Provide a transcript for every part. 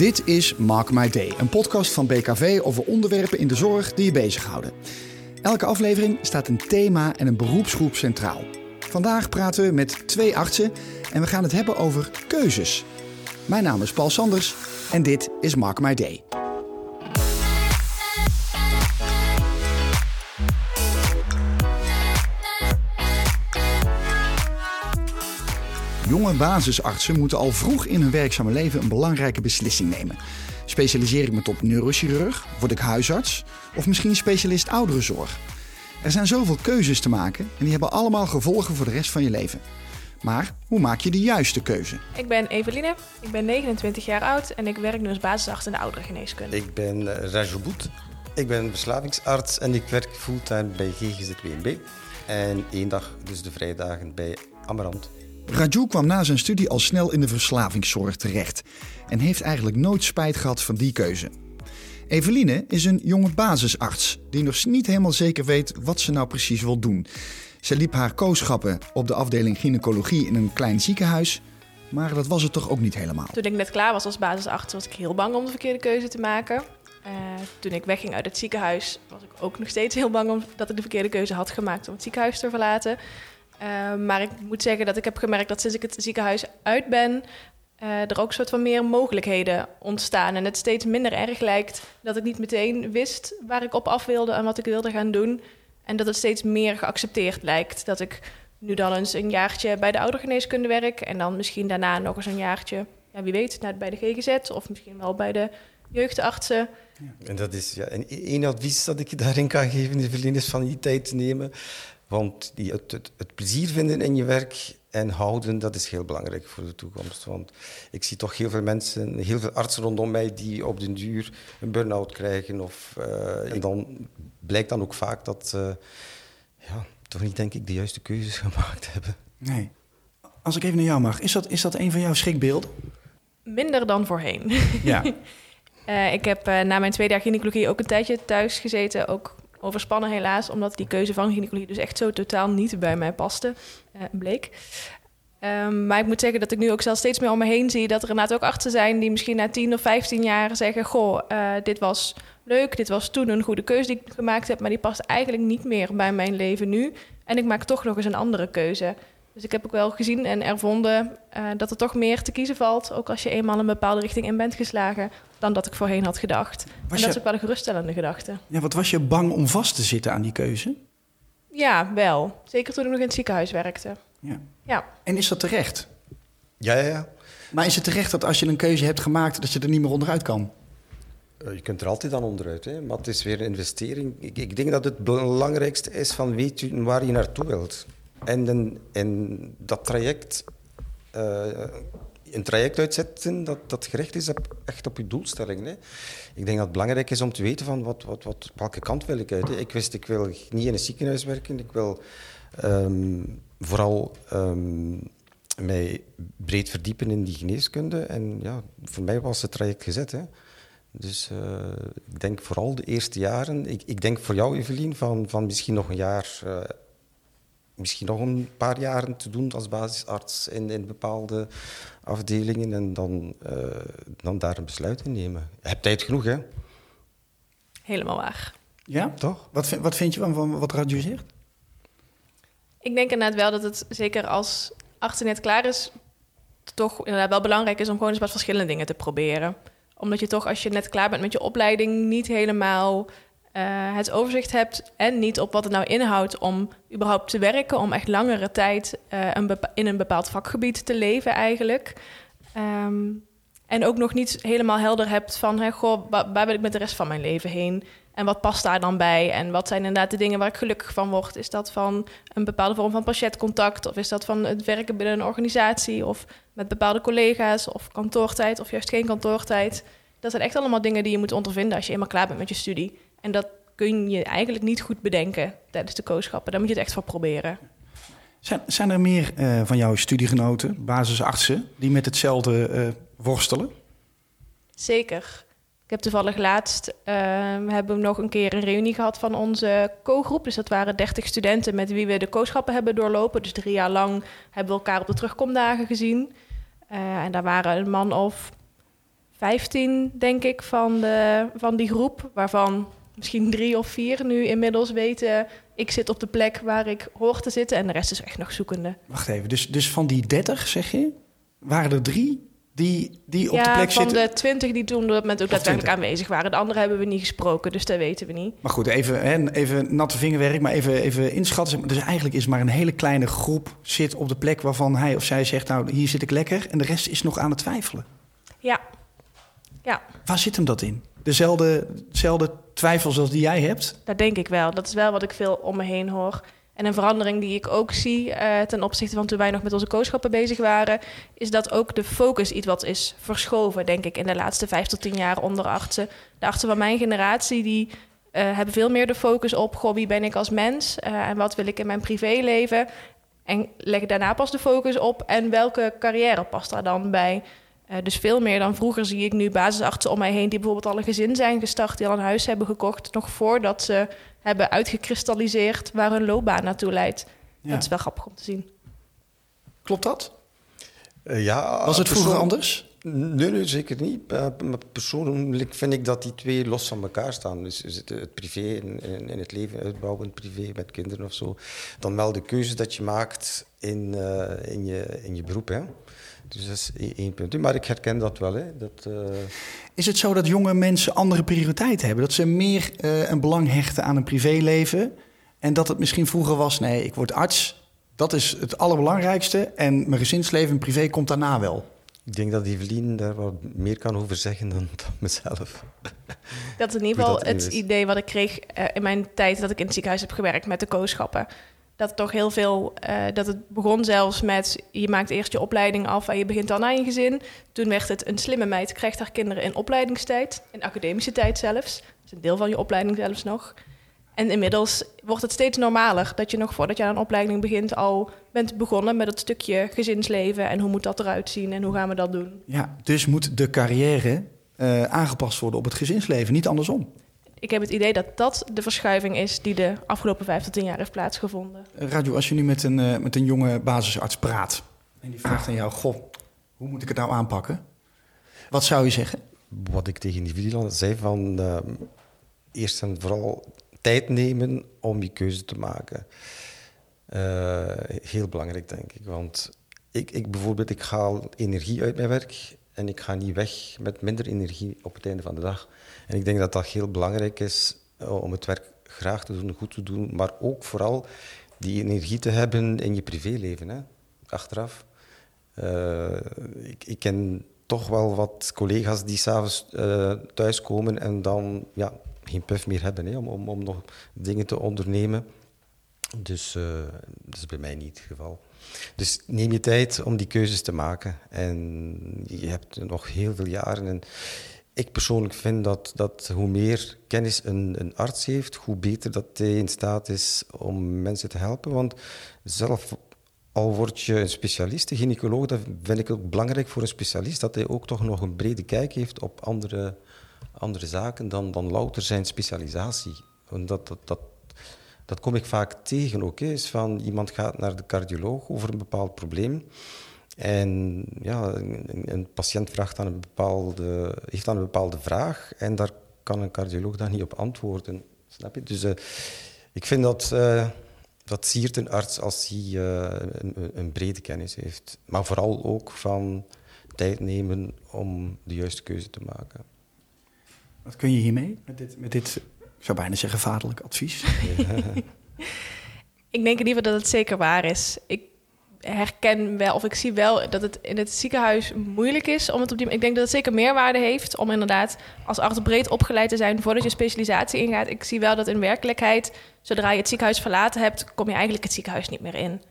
Dit is Mark My Day, een podcast van BKV over onderwerpen in de zorg die je bezighouden. Elke aflevering staat een thema en een beroepsgroep centraal. Vandaag praten we met twee artsen en we gaan het hebben over keuzes. Mijn naam is Paul Sanders en dit is Mark My Day. Jonge basisartsen moeten al vroeg in hun werkzame leven een belangrijke beslissing nemen. Specialiseer ik me tot neurochirurg? Word ik huisarts? Of misschien specialist ouderenzorg? Er zijn zoveel keuzes te maken en die hebben allemaal gevolgen voor de rest van je leven. Maar hoe maak je de juiste keuze? Ik ben Eveline, ik ben 29 jaar oud en ik werk nu als basisarts in de ouderengeneeskunde. Ik ben uh, Raju Boet. Ik ben verslavingsarts en ik werk fulltime bij GGZ WNB. En één dag, dus de vrijdagen, bij Amarant. Raju kwam na zijn studie al snel in de verslavingszorg terecht en heeft eigenlijk nooit spijt gehad van die keuze. Eveline is een jonge basisarts die nog niet helemaal zeker weet wat ze nou precies wil doen. Ze liep haar kooschappen op de afdeling gynaecologie in een klein ziekenhuis, maar dat was het toch ook niet helemaal. Toen ik net klaar was als basisarts was ik heel bang om de verkeerde keuze te maken. Uh, toen ik wegging uit het ziekenhuis was ik ook nog steeds heel bang om dat ik de verkeerde keuze had gemaakt om het ziekenhuis te verlaten. Uh, maar ik moet zeggen dat ik heb gemerkt dat sinds ik het ziekenhuis uit ben, uh, er ook soort van meer mogelijkheden ontstaan. En het steeds minder erg lijkt dat ik niet meteen wist waar ik op af wilde en wat ik wilde gaan doen. En dat het steeds meer geaccepteerd lijkt. Dat ik nu dan eens een jaartje bij de oudergeneeskunde werk. En dan misschien daarna nog eens een jaartje, ja, wie weet, bij de GGZ of misschien wel bij de jeugdartsen. En dat is ja, en één advies dat ik je daarin kan geven, Evelien, is van die tijd nemen. Want die, het, het, het, plezier vinden in je werk en houden, dat is heel belangrijk voor de toekomst. Want ik zie toch heel veel mensen, heel veel artsen rondom mij, die op den duur een burn-out krijgen. Of, uh, en dan blijkt dan ook vaak dat uh, ja, toch niet, denk ik, de juiste keuzes gemaakt hebben. Nee. Als ik even naar jou mag, is dat, is dat een van jouw schrikbeelden? Minder dan voorheen. Ja. uh, ik heb na mijn tweede jaar gynaecologie ook een tijdje thuis gezeten, ook overspannen helaas, omdat die keuze van gynaecologie dus echt zo totaal niet bij mij paste, uh, bleek. Um, maar ik moet zeggen dat ik nu ook zelf steeds meer om me heen zie dat er inderdaad ook artsen zijn die misschien na 10 of 15 jaar zeggen: Goh, uh, dit was leuk, dit was toen een goede keuze die ik gemaakt heb, maar die past eigenlijk niet meer bij mijn leven nu. En ik maak toch nog eens een andere keuze. Dus ik heb ook wel gezien en ervonden uh, dat er toch meer te kiezen valt, ook als je eenmaal een bepaalde richting in bent geslagen, dan dat ik voorheen had gedacht. Was en dat je... is ook wel een geruststellende gedachte. Ja, wat was je bang om vast te zitten aan die keuze? Ja, wel. Zeker toen ik nog in het ziekenhuis werkte. Ja. ja. En is dat terecht? Ja, ja, ja. Maar is het terecht dat als je een keuze hebt gemaakt, dat je er niet meer onderuit kan? Uh, je kunt er altijd aan onderuit, hè? maar het is weer een investering. Ik, ik denk dat het belangrijkste is van weet je waar je naartoe wilt. En, en, en dat traject, uh, een traject uitzetten dat, dat gericht is op, echt op je doelstelling. Hè. Ik denk dat het belangrijk is om te weten van wat, wat, wat, welke kant wil ik uit. Ik wist, ik wil niet in een ziekenhuis werken. Ik wil um, vooral um, mij breed verdiepen in die geneeskunde. En ja, voor mij was het traject gezet. Hè. Dus uh, ik denk vooral de eerste jaren. Ik, ik denk voor jou, Evelien, van, van misschien nog een jaar uh, misschien nog een paar jaren te doen als basisarts in, in bepaalde afdelingen en dan, uh, dan daar een besluit in nemen. Je hebt tijd genoeg, hè? Helemaal waar. Ja? Toch? Wat, vind, wat vind je van, van wat zegt? Ik denk inderdaad wel dat het zeker als arts net klaar is, toch inderdaad wel belangrijk is om gewoon eens wat verschillende dingen te proberen. Omdat je toch, als je net klaar bent met je opleiding, niet helemaal uh, het overzicht hebt en niet op wat het nou inhoudt om überhaupt te werken, om echt langere tijd uh, een in een bepaald vakgebied te leven eigenlijk. Um, en ook nog niet helemaal helder hebt van, hè, goh, waar, waar wil ik met de rest van mijn leven heen? En wat past daar dan bij? En wat zijn inderdaad de dingen waar ik gelukkig van word? Is dat van een bepaalde vorm van patiëntcontact? Of is dat van het werken binnen een organisatie? Of met bepaalde collega's? Of kantoortijd? Of juist geen kantoortijd? Dat zijn echt allemaal dingen die je moet ondervinden als je eenmaal klaar bent met je studie. En dat kun je eigenlijk niet goed bedenken tijdens de kooschappen. Daar moet je het echt voor proberen. Zijn, zijn er meer uh, van jouw studiegenoten, basisartsen, die met hetzelfde uh, worstelen? Zeker. Ik heb toevallig laatst uh, hebben we nog een keer een reunie gehad van onze co-groep. Dus dat waren 30 studenten met wie we de kooschappen hebben doorlopen. Dus drie jaar lang hebben we elkaar op de terugkomdagen gezien. en daar waren een man of 15, denk ik, van, de, van die groep. Waarvan misschien drie of vier nu inmiddels weten... ik zit op de plek waar ik hoor te zitten... en de rest is echt nog zoekende. Wacht even, dus, dus van die 30, zeg je, waren er drie die, die op ja, de plek van zitten? de 20 die toen op dat moment ook daadwerkelijk 20. aanwezig waren. De andere hebben we niet gesproken, dus dat weten we niet. Maar goed, even, hè, even natte vingerwerk, maar even, even inschatten. Dus eigenlijk is maar een hele kleine groep zit op de plek waarvan hij of zij zegt... nou, hier zit ik lekker en de rest is nog aan het twijfelen. Ja, ja Waar zit hem dat in? Dezelfde, dezelfde twijfels als die jij hebt? dat denk ik wel. Dat is wel wat ik veel om me heen hoor. En een verandering die ik ook zie eh, ten opzichte van toen wij nog met onze kooschappen bezig waren, is dat ook de focus iets wat is verschoven, denk ik, in de laatste vijf tot tien jaar onder artsen. De artsen van mijn generatie, die eh, hebben veel meer de focus op, goh, wie ben ik als mens eh, en wat wil ik in mijn privéleven? En leggen daarna pas de focus op en welke carrière past daar dan bij? Eh, dus veel meer dan vroeger zie ik nu basisartsen om mij heen die bijvoorbeeld al een gezin zijn gestart, die al een huis hebben gekocht, nog voordat ze hebben uitgekristalliseerd waar hun loopbaan naartoe leidt. Ja. Dat is wel grappig om te zien. Klopt dat? Eh, ja, Was het vroeger persoon- anders? Nee, nee, zeker niet. Eh, maar persoonlijk vind ik dat die twee los van elkaar staan. Dus het, het privé en het leven uitbouwen, privé met kinderen of zo. Dan wel de keuze dat je maakt in, eh, in, je, in je beroep. Hè. Dus dat is één- één punt. Maar ik herken dat wel. Hè. Dat, eh, Is het zo dat jonge mensen andere prioriteiten hebben? Dat ze meer eh, een belang hechten aan een privéleven? En dat het misschien vroeger was, nee, ik word arts. Dat is het allerbelangrijkste. En mijn gezinsleven en privé komt daarna wel. ik denk dat Evelien daar wat meer kan over zeggen dan, dan mezelf. Dat is in ieder geval het is. idee wat ik kreeg eh, in mijn tijd dat ik in het ziekenhuis heb gewerkt met de kooschappen. Dat toch heel veel, eh, dat het begon zelfs met je maakt eerst je opleiding af en je begint dan aan je gezin. Toen werd het een slimme meid krijgt haar kinderen in opleidingstijd, in academische tijd zelfs. Dat is een deel van je opleiding zelfs nog. En inmiddels wordt het steeds normaler dat je nog voordat je aan een opleiding begint al bent begonnen met het stukje gezinsleven en hoe moet dat eruit zien en hoe gaan we dat doen. Ja, dus moet de carrière eh, aangepast worden op het gezinsleven, niet andersom. Ik heb het idee dat dat de verschuiving is die de afgelopen vijf tot tien jaar heeft plaatsgevonden. Eh, Raju, als je nu met een, eh, met een jonge basisarts praat en die vraagt aan jou: Goh, hoe moet ik het nou aanpakken? Wat zou je zeggen? Wat ik tegen die Vlieland zei van eh, eerst en vooral tijd nemen om je keuze te maken. Eh, heel belangrijk, denk ik. Want ik, ik bijvoorbeeld, ik haal energie uit mijn werk en ik ga niet weg met minder energie op het einde van de dag. En ik denk dat dat heel belangrijk is eh, om het werk graag te doen, goed te doen, maar ook vooral die energie te hebben in je privéleven, hè, achteraf. Eh, ik, ik ken toch wel wat collega's die s'avonds uh, thuiskomen en dan ja, geen puff meer hebben hè, om, om, om nog dingen te ondernemen. Dus uh, dat is bij mij niet het geval. Dus neem je tijd om die keuzes te maken. En je hebt nog heel veel jaren. En ik persoonlijk vind dat, dat hoe meer kennis een, een arts heeft, hoe beter dat hij in staat is om mensen te helpen. Want zelf al word je een specialist, een gynaecoloog, dat vind ik ook belangrijk voor een specialist, dat hij ook toch nog een brede kijk heeft op andere, andere zaken dan, dan louter zijn specialisatie. Want dat, dat, dat, kom ik vaak tegen ook. Is van iemand gaat naar de cardioloog over een bepaald probleem. En ja, een, een patiënt vraagt dan een bepaalde, heeft dan een bepaalde vraag en daar kan een cardioloog dan niet op antwoorden. Snap je? Dus uh, ik vind dat... Uh, dat siert een arts als hij uh, een, een, brede kennis heeft. Maar vooral ook van tijd nemen om de juiste keuze te maken. Wat kun je hiermee, met dit, met dit ik zou bijna zeggen, vaderlijk advies? ik denk in ieder geval dat het zeker waar is. Ik herken wel, of ik zie wel dat het in het ziekenhuis moeilijk is om het op die. Ik denk dat het zeker meerwaarde heeft om inderdaad als arts breed opgeleid te zijn voordat je specialisatie ingaat. Ik zie wel dat in werkelijkheid, zodra je het ziekenhuis verlaten hebt, kom je eigenlijk het ziekenhuis niet meer in.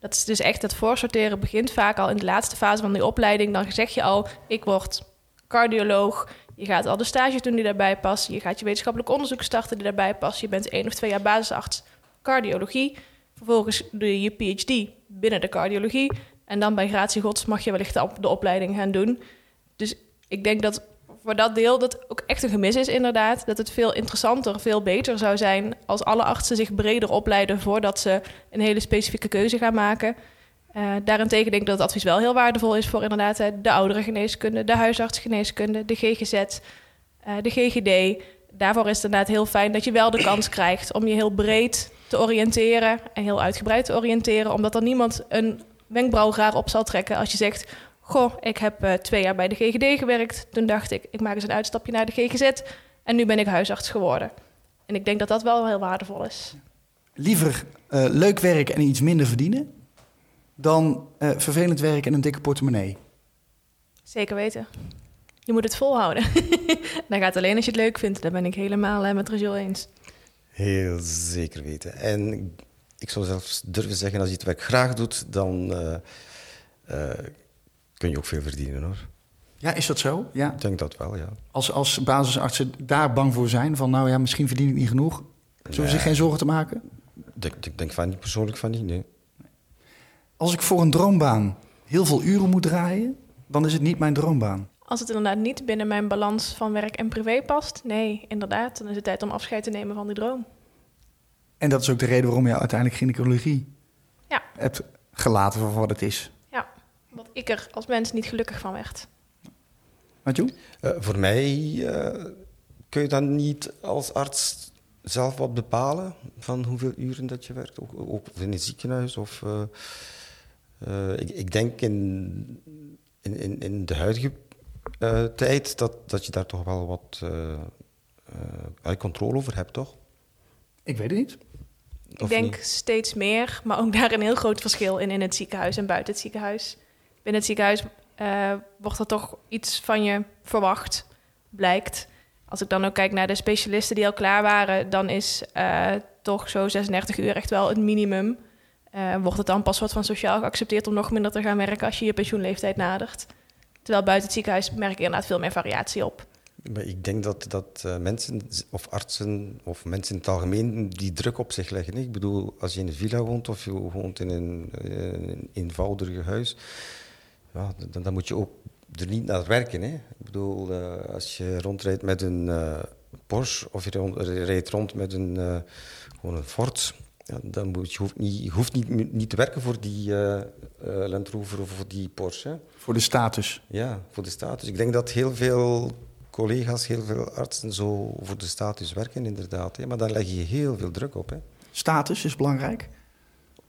Dat is dus echt het voorsorteren begint vaak al in de laatste fase van die opleiding. Dan zeg je al, ik word cardioloog. Je gaat al de stages doen die daarbij passen. Je gaat je wetenschappelijk onderzoek starten die daarbij passen. Je bent één of twee jaar basisarts cardiologie. Vervolgens doe je je PhD binnen de cardiologie. En dan bij gratie gods mag je wellicht de, opleiding gaan doen. Dus ik denk dat voor dat deel dat ook echt een gemis is inderdaad. Dat het veel interessanter, veel beter zou zijn... als alle artsen zich breder opleiden... voordat ze een hele specifieke keuze gaan maken. Uh, daarentegen denk ik dat het advies wel heel waardevol is voor inderdaad de oudere geneeskunde, de huisartsgeneeskunde, de GGZ, uh, de GGD. Daarvoor is het inderdaad heel fijn dat je wel de kans krijgt om je heel breed te oriënteren en heel uitgebreid te oriënteren, omdat er niemand een wenkbrauwraar op zal trekken als je zegt: Goh, ik heb uh, twee jaar bij de GGD gewerkt. Toen dacht ik, ik maak eens een uitstapje naar de GGZ en nu ben ik huisarts geworden. En ik denk dat dat wel heel waardevol is. Liever uh, leuk werk en iets minder verdienen dan uh, vervelend werk en een dikke portemonnee. Zeker weten. Je moet het volhouden. dat gaat alleen als je het leuk vindt. Daar ben ik helemaal met Rachel eens. Heel zeker weten. En ik zou zelfs durven zeggen, als je het werk graag doet, dan uh, uh, kun je ook veel verdienen hoor. Ja, is dat zo? Ja. Ik denk dat wel, ja. Als, als basisartsen daar bang voor zijn, van nou ja, misschien verdien ik niet genoeg, zullen nee. zich geen zorgen te maken? Ik denk, ik denk van niet persoonlijk van niet, nee. Als ik voor een droombaan heel veel uren moet draaien, dan is het niet mijn droombaan. Als het inderdaad niet binnen mijn balans van werk en privé past, nee, inderdaad, dan is het tijd om afscheid te nemen van die droom. En dat is ook de reden waarom je uiteindelijk gynaecologie ja. hebt gelaten voor wat het is. Ja, omdat ik er als mens niet gelukkig van werd. Wat uh, voor mij uh, kun je dan niet als arts zelf wat bepalen van hoeveel uren dat je werkt, ook, ook in het ziekenhuis of... Uh, ik, ik, denk in, in, in de huidige uh, tijd dat, dat je daar toch wel wat uh, controle over hebt, toch? Ik weet het niet. Of ik denk niet? steeds meer, maar ook daar een heel groot verschil in in het ziekenhuis en buiten het ziekenhuis. Binnen het ziekenhuis uh, wordt er toch iets van je verwacht, blijkt. Als ik dan ook kijk naar de specialisten die al klaar waren, dan is toch zo 36 uur echt wel het minimum. wordt het dan pas wat van sociaal geaccepteerd om nog minder te gaan werken als je je pensioenleeftijd nadert? Terwijl buiten het ziekenhuis merk ik inderdaad veel meer variatie op. Ik denk dat, dat uh, mensen of artsen of mensen in het algemeen die druk op zich leggen. Ik bedoel, als je in een villa woont of je woont in een, uh, een eenvoudig huis, ja, dan, dan, moet je ook er niet naar werken. Hè? Ik bedoel, uh, als je rondrijdt met een Porsche of je, rijdt rond met een, gewoon een Ford, ja, dan moet je, hoeft niet, je hoeft niet, niet te werken voor die uh, uh, Land Rover of voor die Porsche. Voor de status. Ja, voor de status. Ik denk dat heel veel collega's, heel veel artsen zo voor de status werken, inderdaad. Hè. Maar dan leg je heel veel druk op. Hè. Status is belangrijk?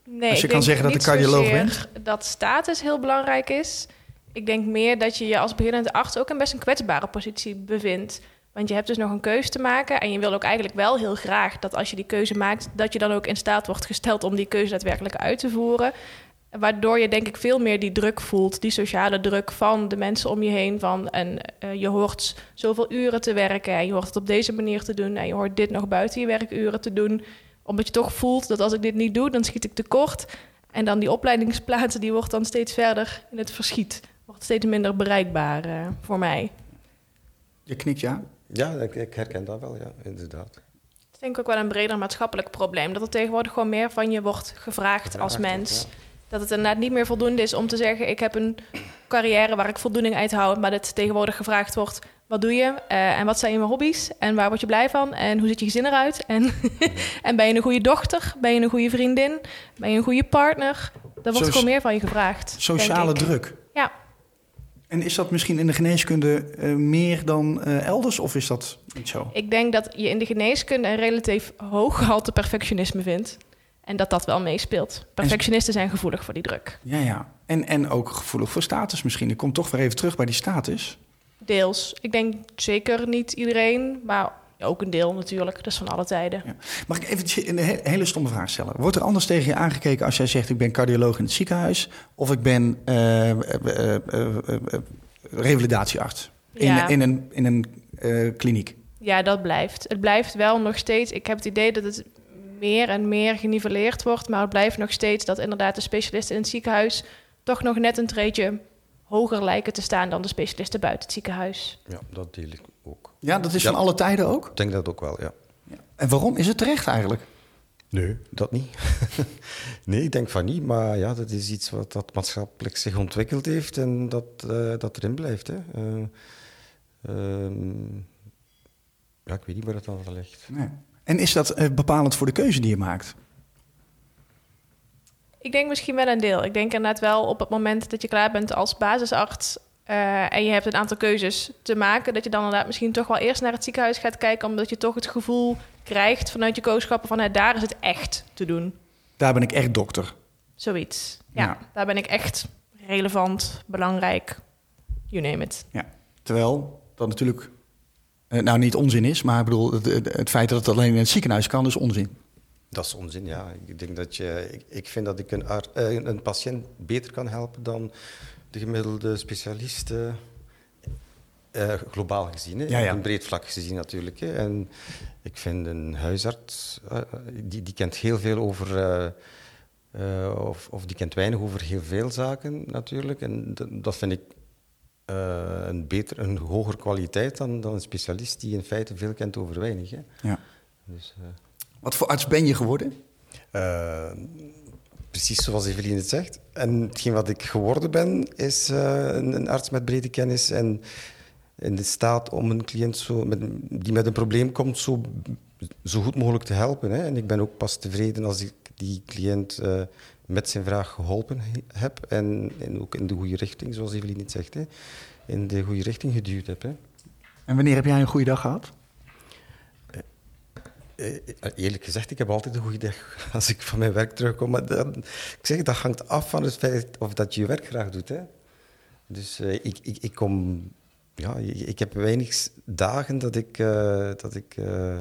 Nee, Als je kan zeggen dat de cardioloog bent? dat status heel belangrijk is. Ik denk meer dat je je als beginnende arts ook in best een kwetsbare positie bevindt. Want je hebt dus nog een keuze te maken. En je wil ook eigenlijk wel heel graag dat als je die keuze maakt, dat je dan ook in staat wordt gesteld om die keuze daadwerkelijk uit te voeren. Waardoor je denk ik veel meer die druk voelt, die sociale druk van de mensen om je heen. Van, en uh, je hoort zoveel uren te werken en je hoort het op deze manier te doen. En je hoort dit nog buiten je werkuren te doen. Omdat je toch voelt dat als ik dit niet doe, dan schiet ik tekort. En dan die opleidingsplaatsen, die wordt dan steeds verder in het verschiet. Wordt steeds minder bereikbaar uh, voor mij. Je knikt ja? Ja, ik, ik, herken dat wel, ja, inderdaad. Het is denk ik ook wel een breder maatschappelijk probleem. Dat er tegenwoordig gewoon meer van je wordt gevraagd, gevraagd als mens. Ja. Dat het inderdaad niet meer voldoende is om te zeggen... ik heb een carrière waar ik voldoening uit hou... maar dat tegenwoordig gevraagd wordt... wat doe je uh, en wat zijn je hobby's en waar word je blij van... en hoe ziet je gezin eruit en, en ben je een goede dochter, ben je een goede vriendin... ben je een goede partner... Daar wordt gewoon meer van je gevraagd. Sociale druk. Ja. En is dat misschien in de geneeskunde uh, meer dan uh, elders of is dat niet zo? Ik denk dat je in de geneeskunde een relatief hoog gehalte perfectionisme vindt. En dat dat wel meespeelt. Perfectionisten zijn gevoelig voor die druk. Ja, ja. En, en ook gevoelig voor status misschien. Ik kom toch weer even terug bij die status. Deels. Ik denk zeker niet iedereen, maar ook een deel natuurlijk. Dat is van alle tijden. Ja. Mag ik even een hele stomme vraag stellen? Wordt er anders tegen je aangekeken als jij zegt... ik ben cardioloog in het ziekenhuis... of ik ben uh, uh, uh, revalidatiearts ja. in, in een, in een kliniek? Ja, dat blijft. Het blijft wel nog steeds... Ik heb het idee dat het meer en meer geniveleerd wordt... maar het blijft nog steeds dat inderdaad de specialisten in het ziekenhuis... toch nog net een treetje hoger lijken te staan dan de specialisten buiten het ziekenhuis. Ja, dat deel ik ook. Ja, dat is ja. van alle tijden ook? Ik denk dat ook wel, ja. ja. En waarom is het terecht eigenlijk? Nee, dat niet. nee, ik denk van niet, maar ja, dat is iets wat dat maatschappelijk zich ontwikkeld heeft en dat, uh, dat erin blijft. Hè. Uh, uh, ja, ik weet niet waar het dan ligt. Nee. En is dat bepalend voor de keuze die je maakt? Ik denk misschien wel een deel. Ik denk inderdaad wel op het moment dat je klaar bent als basisarts eh, en je hebt een aantal keuzes te maken, dat je dan inderdaad misschien toch wel eerst naar het ziekenhuis gaat kijken, omdat je toch het gevoel krijgt vanuit je kooschappen van nou, daar is het echt te doen. Daar ben ik echt dokter. Zoiets. Ja, Ja. daar ben ik echt relevant, belangrijk, you name it. Ja. Terwijl dat natuurlijk eh, nou niet onzin is, maar ik bedoel, het, het- het feit dat het alleen in het ziekenhuis kan, is onzin. Dat is onzin, ja. Ik denk dat je... Ik, ik vind dat ik een, eh, een patiënt beter kan helpen dan de gemiddelde specialist... eh, globaal gezien, hè. Ja, ja. op een breed vlak gezien natuurlijk. Hè. En ik vind een huisarts, die, die kent heel veel over... of, of die kent weinig over heel veel zaken natuurlijk. En dat, vind ik een, beter, een hogere kwaliteit dan, dan een specialist die in feite veel kent over weinig. Hè. Ja. Dus, Wat voor arts ben je geworden? eh, precies zoals Evelien het zegt. En hetgeen wat ik geworden ben, is eh, een, een arts met brede kennis en in de staat om een cliënt zo met, die met een probleem komt zo, zo goed mogelijk te helpen. Hè. En ik ben ook pas tevreden als ik die cliënt eh, met zijn vraag geholpen he- heb en, en ook in de goede richting, zoals Evelien het zegt, hè, in de goede richting geduwd heb. Hè. En wanneer heb jij een goede dag gehad? Eh, eerlijk gezegd, ik heb altijd een goede dag als ik van mijn werk terugkom. Maar dat, ik zeg, dat hangt af van het feit of dat je je werk graag doet. Hè. Dus eh, ik, ik, ik kom... Ja, ik heb weinig dagen dat ik, eh, dat ik, eh,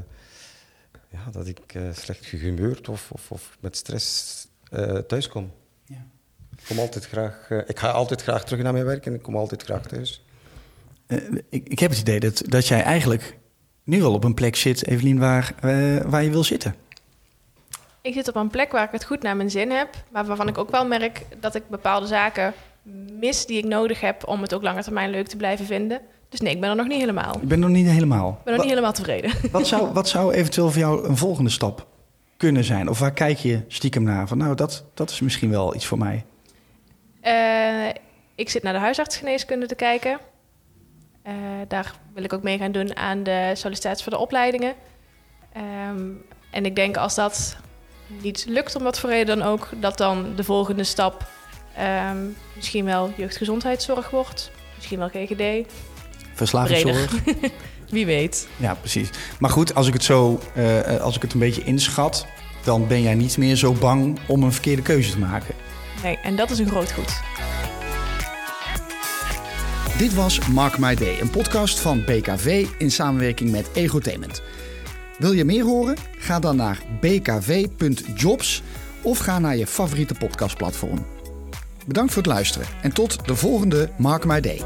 ja, dat ik slecht gehumeurd of, of, of met stress eh thuis kom. Ja. Ik, kom altijd graag, ik ga altijd graag terug naar mijn werk en ik kom altijd graag thuis. Eh, ik, ik heb het idee dat, dat jij eigenlijk nu al op een plek zit, Evelien, waar, eh, waar je wil zitten. Ik zit op een plek waar ik het goed naar mijn zin heb, maar waarvan ik ook wel merk dat ik bepaalde zaken mis die ik nodig heb om het ook langer termijn leuk te blijven vinden. Dus nee, ik ben er nog niet helemaal. Ik ben nog niet helemaal. ben nog niet helemaal tevreden. Wat zou, wat zou eventueel voor jou een volgende stap kunnen zijn? Of waar kijk je stiekem naar? Van nou, dat, dat is misschien wel iets voor mij. Eh, ik zit naar de huisartsgeneeskunde te kijken. Eh, daar wil ik ook mee gaan doen aan de sollicitatie voor de opleidingen. Ehm, en ik denk als dat niet lukt, om wat voor reden dan ook, dat dan de volgende stap ehm, misschien wel jeugdgezondheidszorg wordt. Misschien wel GGD. Verslavingszorg. Wie weet. Ja, precies. Maar goed, als ik het zo, eh, als ik het een beetje inschat, dan ben jij niet meer zo bang om een verkeerde keuze te maken. Nee, en dat is een groot goed. Dit was Mark My Day, een podcast van BKV in samenwerking met Egotainment. Wil je meer horen? Ga dan naar bkv.jobs of ga naar je favoriete podcastplatform. Bedankt voor het luisteren en tot de volgende Mark My Day.